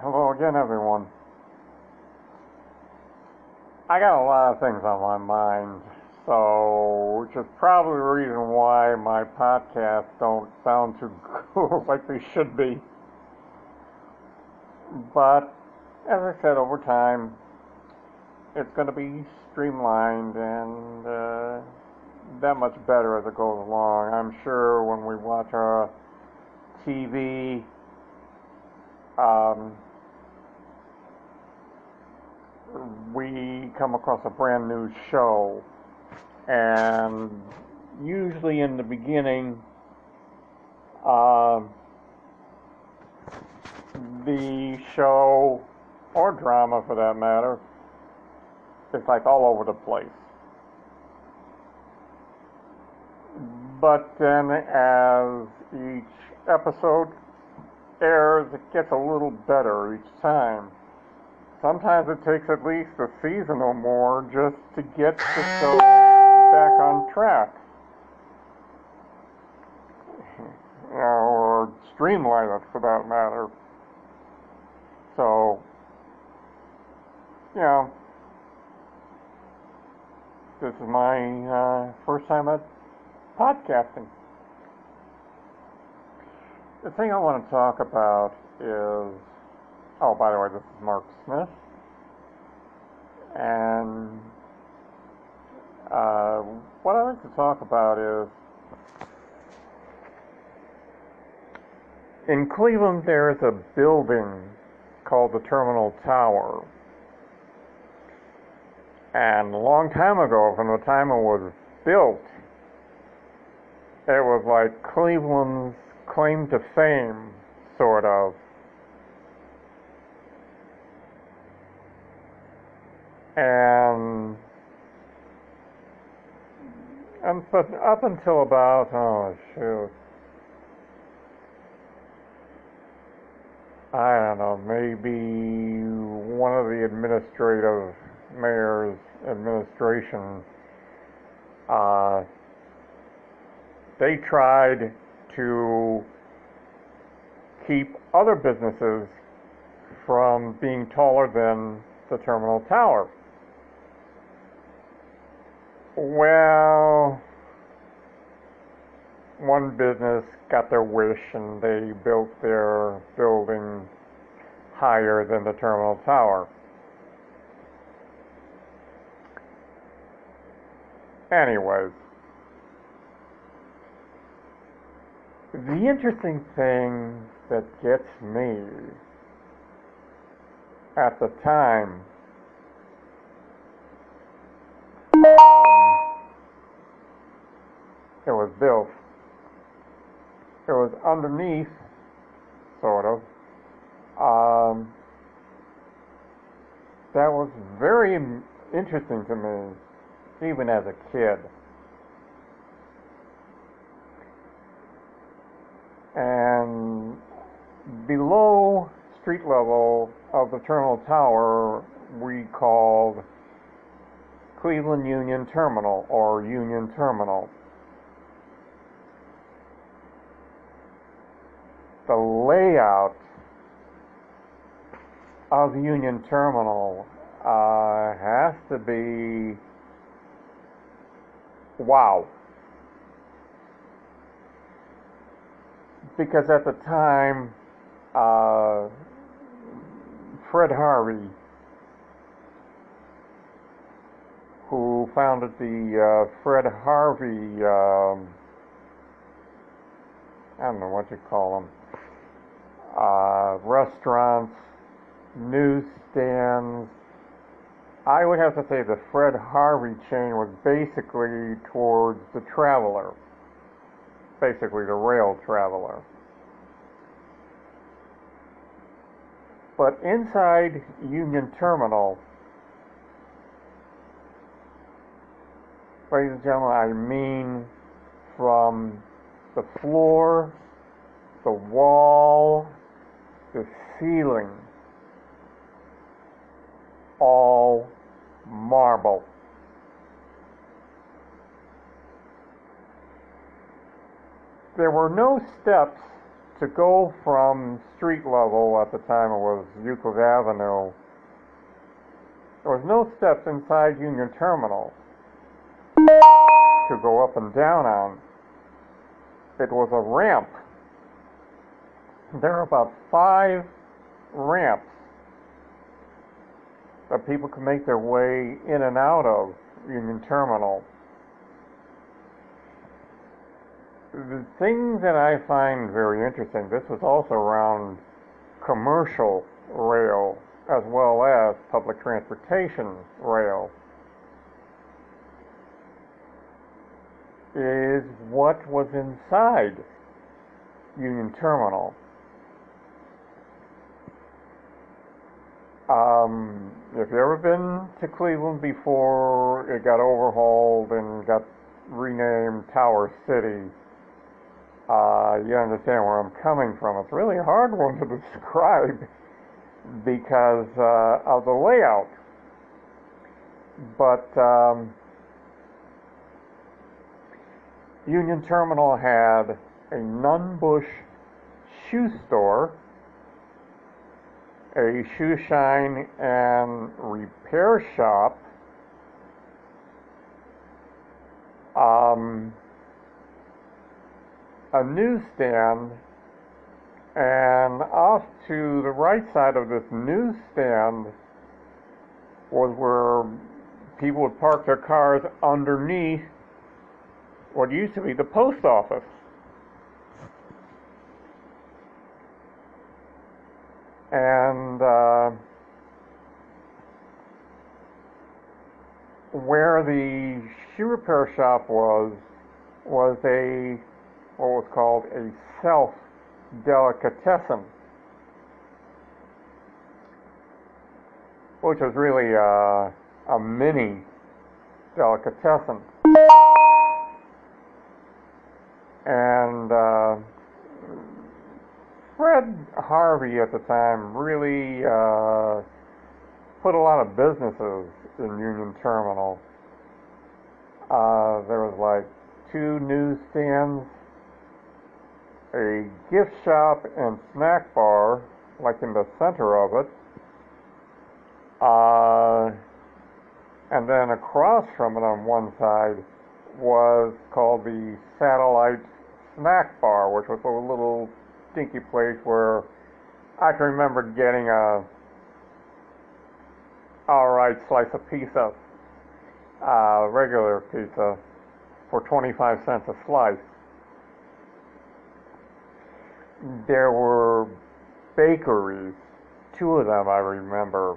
Hello again, everyone. I got a lot of things on my mind, so which is probably the reason why my podcasts don't sound too good like they should be. But as I said, over time, it's going to be streamlined and uh, that much better as it goes along. I'm sure when we watch our TV, um, we come across a brand new show, and usually in the beginning, uh, the show or drama for that matter is like all over the place. But then as each episode airs, it gets a little better each time. Sometimes it takes at least a season or more just to get the show back on track. or streamline it for that matter. So, you know, this is my uh, first time at podcasting. The thing I want to talk about is oh, by the way, this is Mark Smith. And uh, what I'd like to talk about is in Cleveland, there is a building called the Terminal Tower. And a long time ago, from the time it was built, it was like Cleveland's claim to fame, sort of. And and but up until about oh shoot I don't know, maybe one of the administrative mayor's administration, uh, they tried to keep other businesses from being taller than the terminal tower. Well, one business got their wish and they built their building higher than the terminal tower. Anyways, the interesting thing that gets me at the time um, it was built it was underneath, sort of. Um, that was very interesting to me, even as a kid. And below street level of the terminal tower, we called Cleveland Union Terminal or Union Terminal. the layout of Union Terminal uh, has to be wow. Because at the time, uh, Fred Harvey, who founded the uh, Fred Harvey, um, I don't know what you call them, uh, restaurants, newsstands. I would have to say the Fred Harvey chain was basically towards the traveler, basically the rail traveler. But inside Union Terminal, ladies and gentlemen, I mean from the floor, the wall, the ceiling all marble. There were no steps to go from street level, at the time it was Euclid Avenue, there was no steps inside Union Terminal to go up and down on. It was a ramp. There are about five ramps that people could make their way in and out of Union Terminal. The thing that I find very interesting, this was also around commercial rail as well as public transportation rail, is what was inside Union Terminal. Um, if you've ever been to Cleveland before it got overhauled and got renamed Tower City, uh, you understand where I'm coming from. It's really a hard one to describe because uh, of the layout. But um, Union Terminal had a Nunn-Bush shoe store, a shoe shine and repair shop, um, a newsstand, and off to the right side of this newsstand was where people would park their cars underneath what used to be the post office. And uh, where the shoe repair shop was, was a what was called a self delicatessen, which was really a, a mini delicatessen. And uh, Fred Harvey at the time really uh, put a lot of businesses in Union Terminal. Uh, there was like two newsstands a gift shop and snack bar, like in the center of it. Uh, and then across from it on one side was called the Satellite Snack Bar, which was a little stinky place where I can remember getting a alright slice of pizza, uh, regular pizza, for 25 cents a slice there were bakeries, two of them I remember,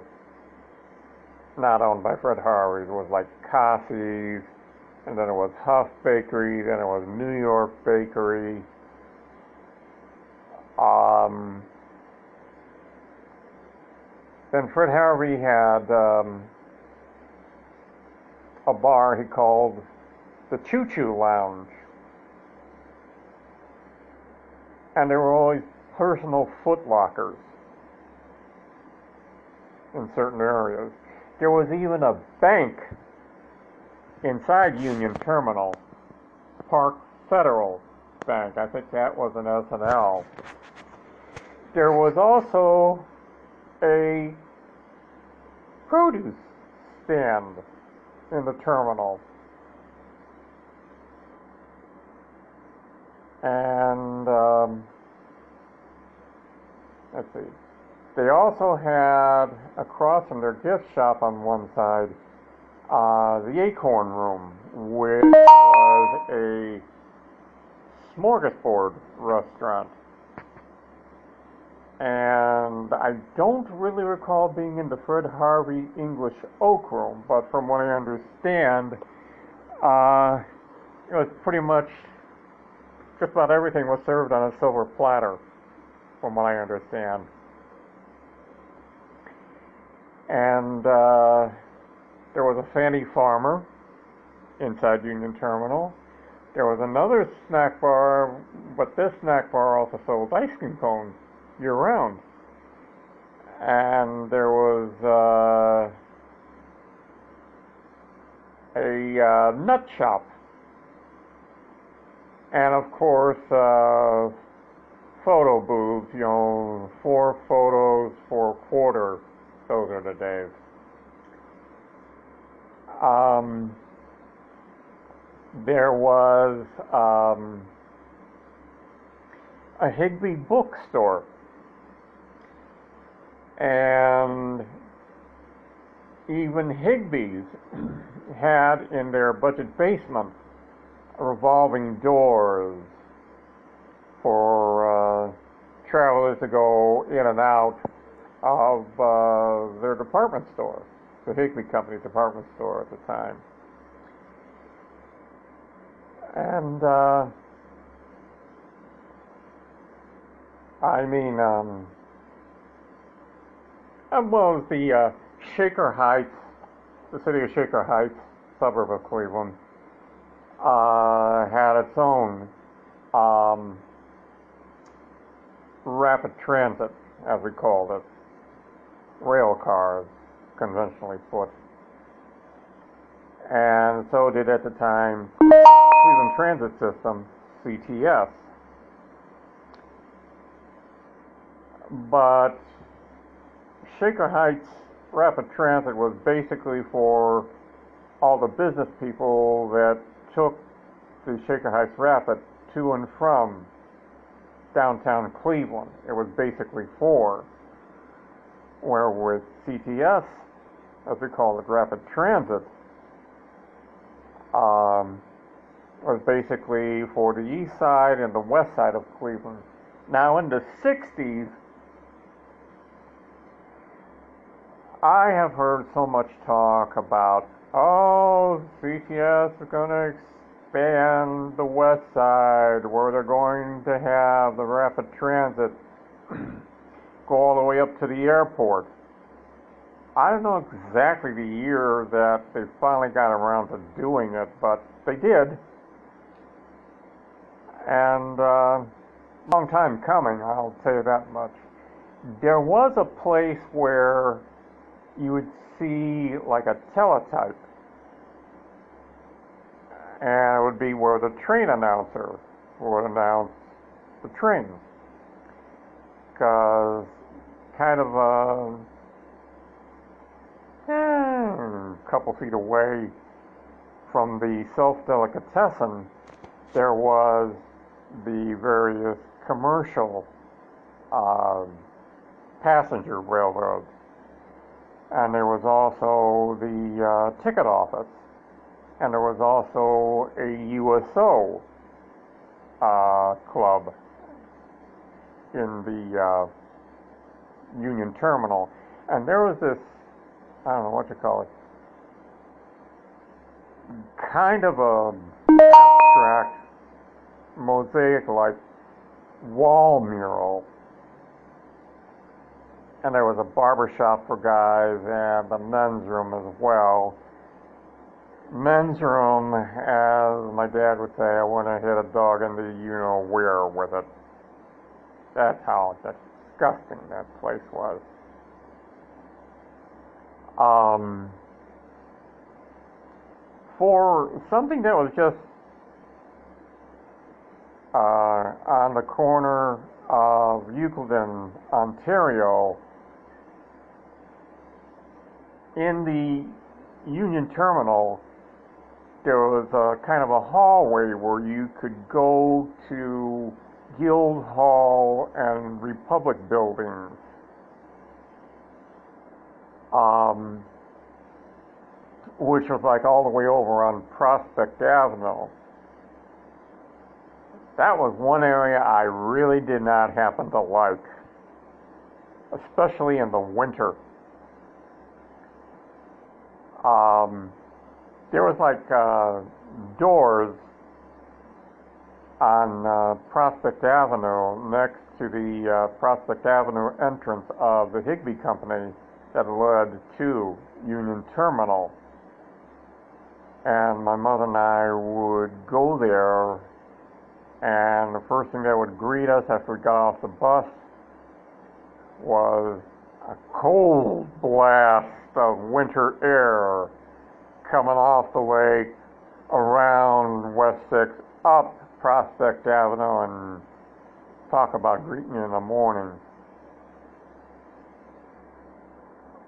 not owned by Fred Harvey. It was like Cassie's, and then it was Huff Bakery, then it was New York Bakery. Um, then Fred Harvey had um, a bar he called the Choo Choo Lounge. And there were always personal foot lockers in certain areas. There was even a bank inside Union Terminal, Park Federal Bank. I think that was an S&L. There was also a produce stand in the terminal. And um, let's see. They also had across from their gift shop on one side uh, the Acorn Room, which was a smorgasbord restaurant. And I don't really recall being in the Fred Harvey English Oak Room, but from what I understand, uh, it was pretty much just about everything was served on a silver platter, from what I understand. And uh, there was a Fannie Farmer inside Union Terminal. There was another snack bar, but this snack bar also sold ice cream cones year round. And there was uh, a uh, nut shop and of course, uh, photo booths, you know, four photos for a quarter. Those are the days. Um, there was um, a Higbee bookstore. And even Higbee's had in their budget basement revolving doors for uh, travelers to go in and out of uh, their department store, the Higbee Company department store at the time. And uh, I mean, um, well, the uh, Shaker Heights, the city of Shaker Heights, suburb of Cleveland, uh, had its own um, rapid transit, as we called it, rail cars, conventionally put. And so did at the time Cleveland Transit System, CTS. But Shaker Heights Rapid Transit was basically for all the business people that took the Shaker Heights Rapid to and from downtown Cleveland. It was basically for. Where with CTS, as we call it, Rapid Transit, um, was basically for the east side and the west side of Cleveland. Now in the 60s, I have heard so much talk about, oh, CTS is going to expand the west side where they're going to have the rapid transit go all the way up to the airport. I don't know exactly the year that they finally got around to doing it, but they did. And uh, long time coming, I'll tell you that much. There was a place where you would see like a teletype, and it would be where the train announcer would announce the train. Because kind of a, eh, couple feet away from the self delicatessen, there was the various commercial uh, passenger railroads and there was also the uh, ticket office, and there was also a USO uh, club in the uh, Union Terminal, and there was this I don't know what you call it, kind of a abstract mosaic-like wall mural and there was a barber shop for guys and a men's room as well. Men's room, as my dad would say, I want to hit a dog in the you know where with it. That's how disgusting that place was. Um, for something that was just uh, on the corner of Euclid Ontario, in the Union Terminal, there was a kind of a hallway where you could go to Guild Hall and Republic buildings. Um, which was like all the way over on Prospect Avenue. That was one area I really did not happen to like, especially in the winter um, there was like uh, doors on uh, Prospect Avenue next to the uh, Prospect Avenue entrance of the Higbee Company that led to Union Terminal. And my mother and I would go there, and the first thing that would greet us after we got off the bus was a cold blast of winter air coming off the way around West 6 up Prospect Avenue and talk about greeting you in the morning.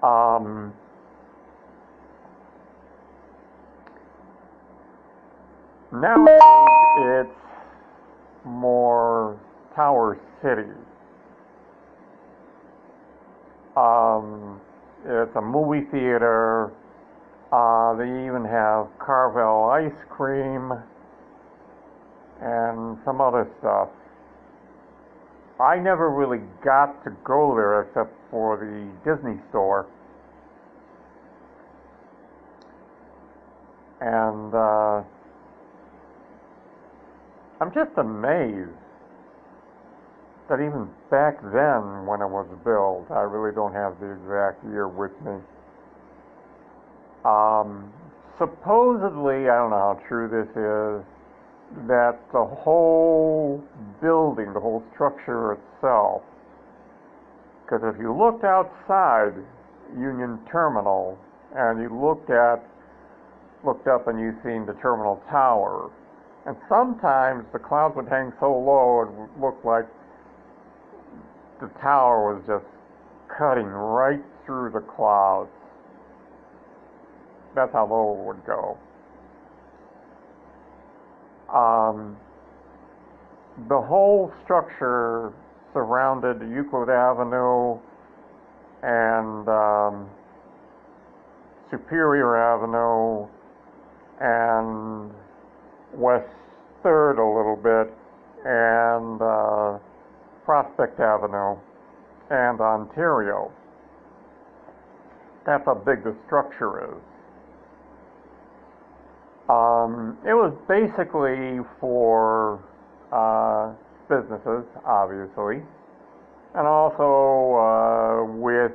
Um, nowadays, it's more Tower City. Um, it's a movie theater. Uh, they even have Carvel ice cream and some other stuff. I never really got to go there except for the Disney store. And uh, I'm just amazed that even back then, when it was built, I really don't have the exact year with me. Um, supposedly, I don't know how true this is, that the whole building, the whole structure itself, because if you looked outside Union Terminal and you looked at looked up and you seen the terminal tower, and sometimes the clouds would hang so low it would look like the tower was just cutting right through the clouds. That's how low it would go. Um, the whole structure surrounded Euclid Avenue and um, Superior Avenue and West Third a little bit and uh, Prospect Avenue and Ontario. That's how big the structure is. Um, it was basically for uh, businesses, obviously, and also uh, with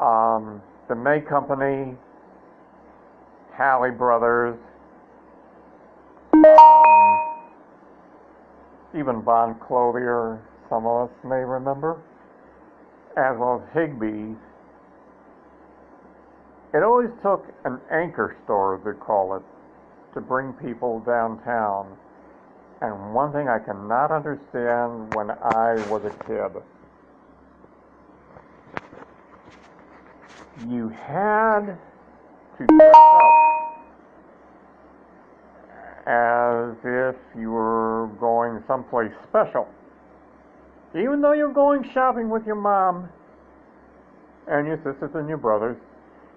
um, the May Company, Halle Brothers, um, even Bond Clothier, some of us may remember, as well as Higbee's it always took an anchor store, they call it, to bring people downtown. And one thing I cannot understand when I was a kid, you had to dress up as if you were going someplace special. Even though you're going shopping with your mom and your sisters and your brothers,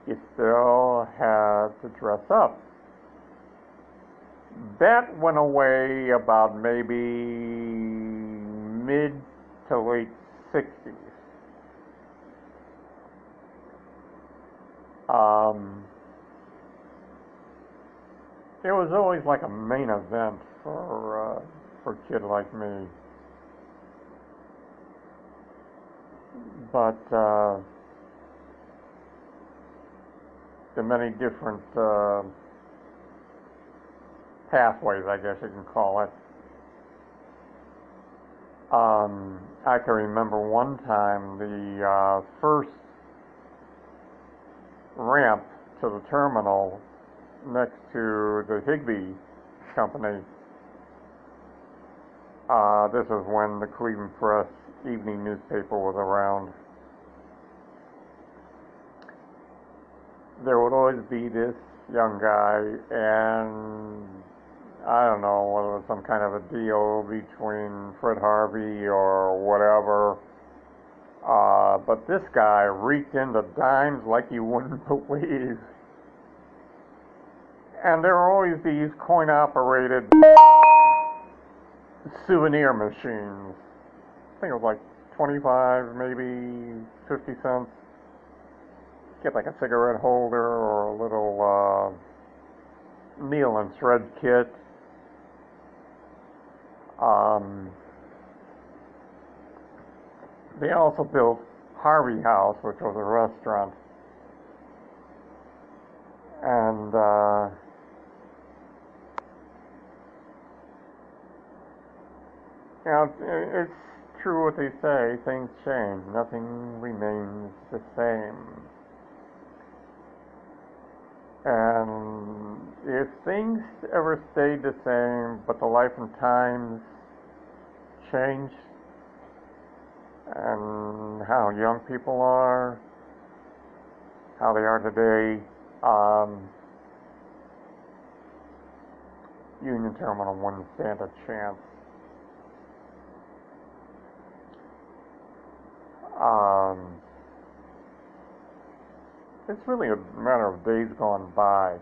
you still had to dress up. That went away about maybe mid to late 60s. Um, it was always like a main event for uh, for a kid like me. But uh, the many different uh, pathways, I guess you can call it. Um, I can remember one time the uh, first ramp to the terminal next to the Higbee Company. Uh, this is when the Cleveland Press evening newspaper was around. There would always be this young guy, and I don't know whether it was some kind of a deal between Fred Harvey or whatever. Uh, but this guy reeked into dimes like you wouldn't believe. And there were always these coin operated souvenir machines. I think it was like 25, maybe 50 cents get like a cigarette holder or a little uh, needle and thread kit. Um, they also built Harvey House, which was a restaurant. And uh, you know, it's true what they say, things change, nothing remains the same. And if things ever stayed the same, but the life and times change, and how young people are, how they are today. Um, Union Terminal wouldn't stand a chance. It's really a matter of days gone by.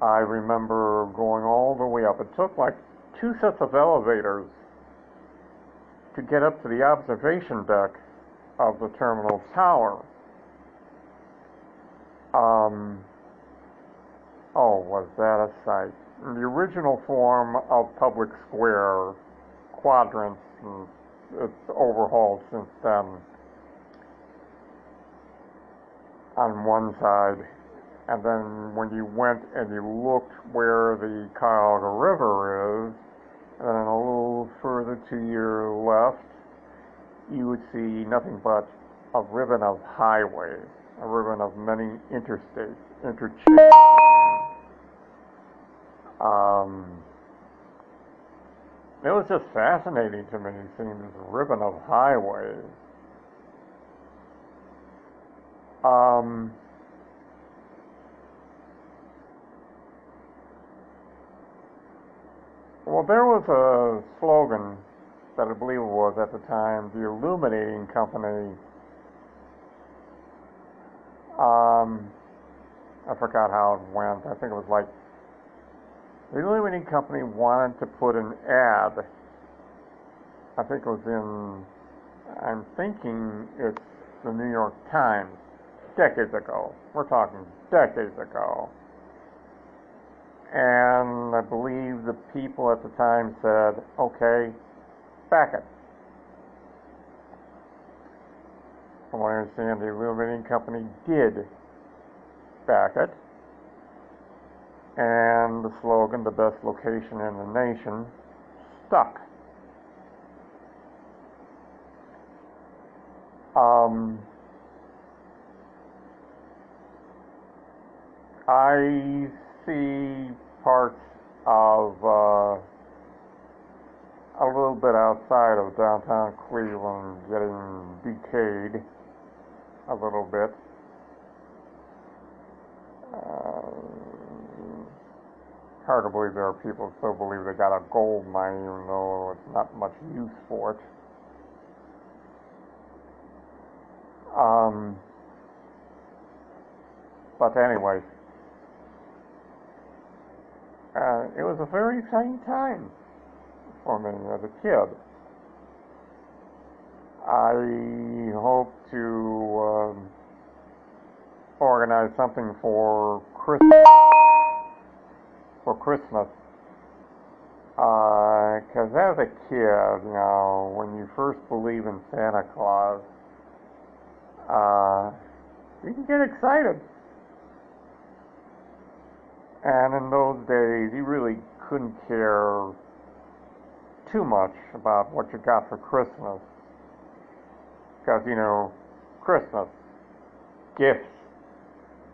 I remember going all the way up. It took like two sets of elevators to get up to the observation deck of the terminal tower. Um, oh, was that a sight? The original form of public square quadrants, and it's overhauled since then. On one side, and then when you went and you looked where the Cuyahoga River is, and then a little further to your left, you would see nothing but a ribbon of highways, a ribbon of many interstates, interchanging. Um, it was just fascinating to me seeing this ribbon of highways. Um, Well, there was a slogan that I believe it was at the time, the Illuminating Company. Um, I forgot how it went. I think it was like the Illuminating Company wanted to put an ad. I think it was in. I'm thinking it's the New York Times, decades ago. We're talking decades ago and I believe the people at the time said, okay, back it. From what I understand, the illuminating company did back it, and the slogan, the best location in the nation, stuck. Um, I see parts of uh, a little bit outside of downtown Cleveland getting decayed a little bit. Uh, hard to believe there are people who still believe they got a gold mine, even though it's not much use for it. Um, but anyway, uh, it was a very exciting time for me as a kid. I hope to um, organize something for Christmas. For Christmas, because uh, as a kid, you know, when you first believe in Santa Claus, uh, you can get excited. And in those days, you really couldn't care too much about what you got for Christmas. Because, you know, Christmas, gifts,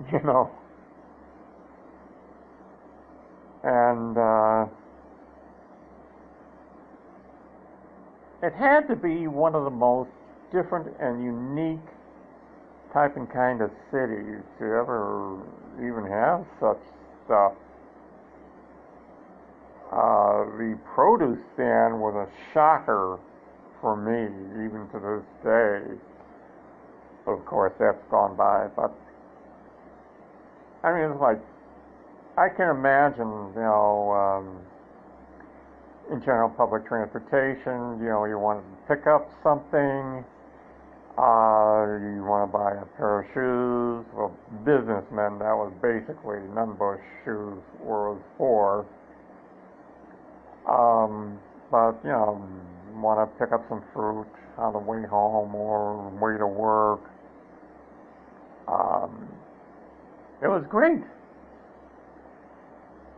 you know. And uh, it had to be one of the most different and unique type and kind of cities to ever even have such stuff. Uh, the produce stand was a shocker for me, even to this day. Of course, that's gone by, but I mean, it's like I can imagine, you know, um, in general public transportation, you know, you want to pick up something uh, you want to buy a pair of shoes? Well, businessmen, that was basically Nunn-Bush shoes was for. Um, but, you know, want to pick up some fruit on the way home or way to work. Um, it was great.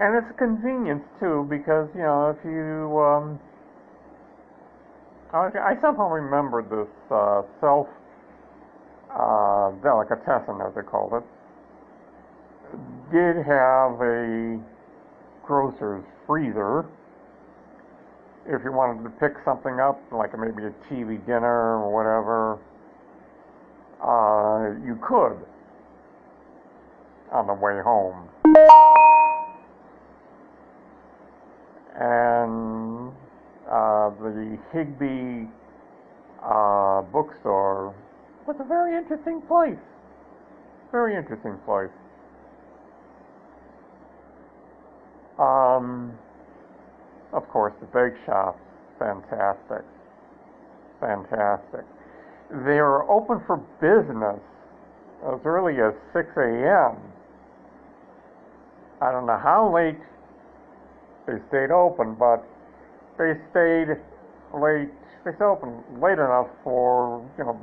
And it's a convenience too because, you know, if you, um, I somehow remember this uh, self uh, delicatessen, as they called it, did have a grocer's freezer. If you wanted to pick something up, like maybe a TV dinner or whatever, uh, you could on the way home. And uh, the Higbee uh, bookstore was a very interesting place. Very interesting place. Um, of course, the bake shop, fantastic. Fantastic. They were open for business as early as 6 a.m. I don't know how late they stayed open, but they stayed late. They stayed open late enough for, you know,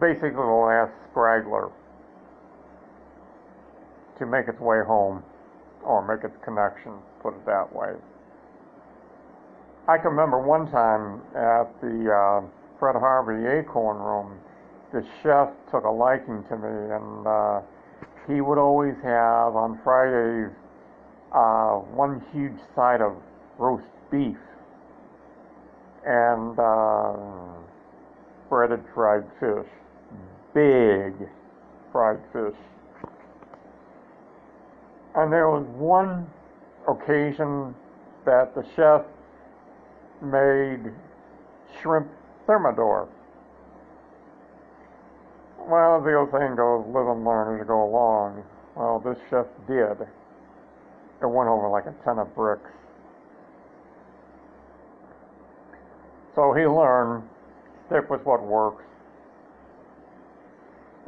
basically the last straggler to make its way home or make its connection, put it that way. I can remember one time at the uh, Fred Harvey Acorn Room, the chef took a liking to me, and uh, he would always have on Fridays uh, one huge side of roast beef and uh, breaded fried fish, big fried fish. And there was one occasion that the chef made shrimp thermidor. Well, the old saying goes, live and learn as you go along. Well, this chef did. It went over like a ton of bricks. So he learned, stick with what works.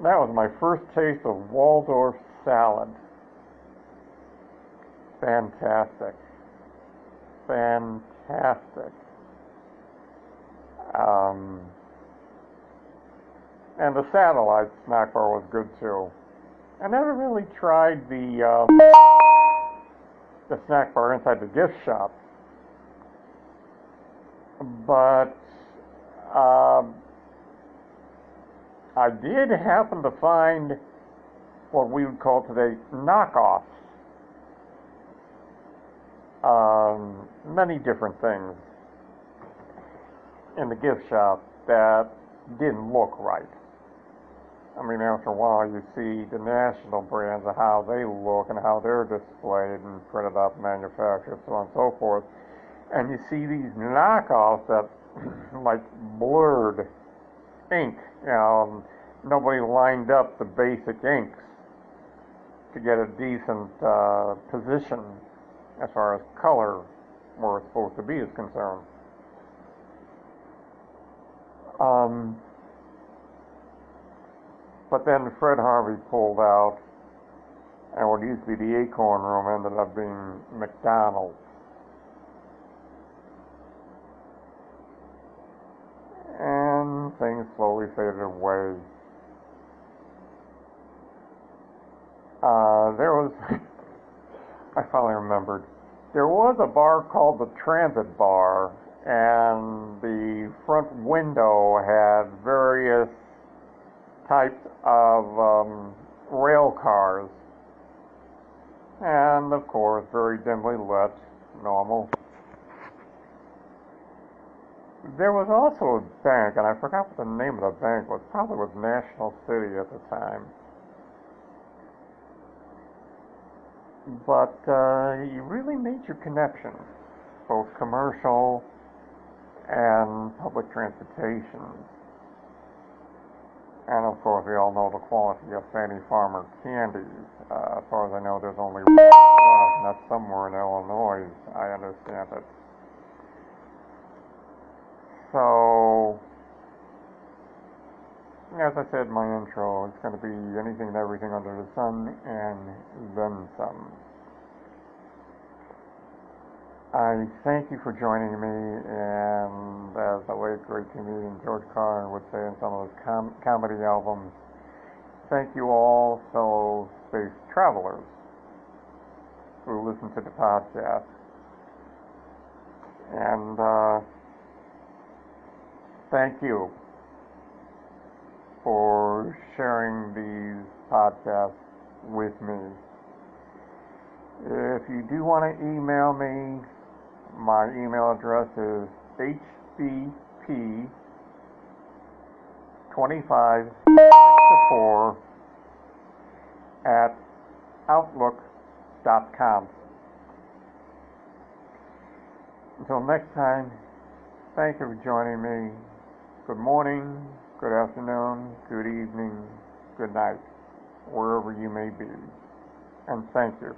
That was my first taste of Waldorf salad. Fantastic. Fantastic. Um, and the satellite snack bar was good too. I never really tried the uh, the snack bar inside the gift shop, but uh, I did happen to find what we would call today knockoffs. Um, many different things in the gift shop that didn't look right. I mean, after a while, you see the national brands and how they look and how they're displayed and printed up, manufactured, so on and so forth. And you see these knockoffs that, like, blurred ink. You know, nobody lined up the basic inks to get a decent uh, position as far as color where it's supposed to be is concerned. Um, but then Fred Harvey pulled out, and what used to be the Acorn Room ended up being McDonald's. And things slowly faded away. Uh, there was, I finally remembered, there was a bar called the Transit Bar, and the front window had various types of um, rail cars. And of course, very dimly lit, normal. There was also a bank, and I forgot what the name of the bank was. Probably was National City at the time. But uh, you really made your connections, both commercial and public transportation. And of course, we all know the quality of Fannie Farmer candies. Uh, as far as I know, there's only one and that's somewhere in Illinois, I understand it. So, as I said in my intro, it's going to be anything and everything under the sun and then some. I thank you for joining me, and as the late great comedian George Carlin would say in some of his com- comedy albums, thank you all, fellow space travelers who listen to the podcast. And uh, thank you for sharing these podcasts with me. If you do want to email me, my email address is hbp twenty-five sixty-four at outlook.com. Until next time, thank you for joining me. Good morning, good afternoon, good evening, good night, wherever you may be. And thank you.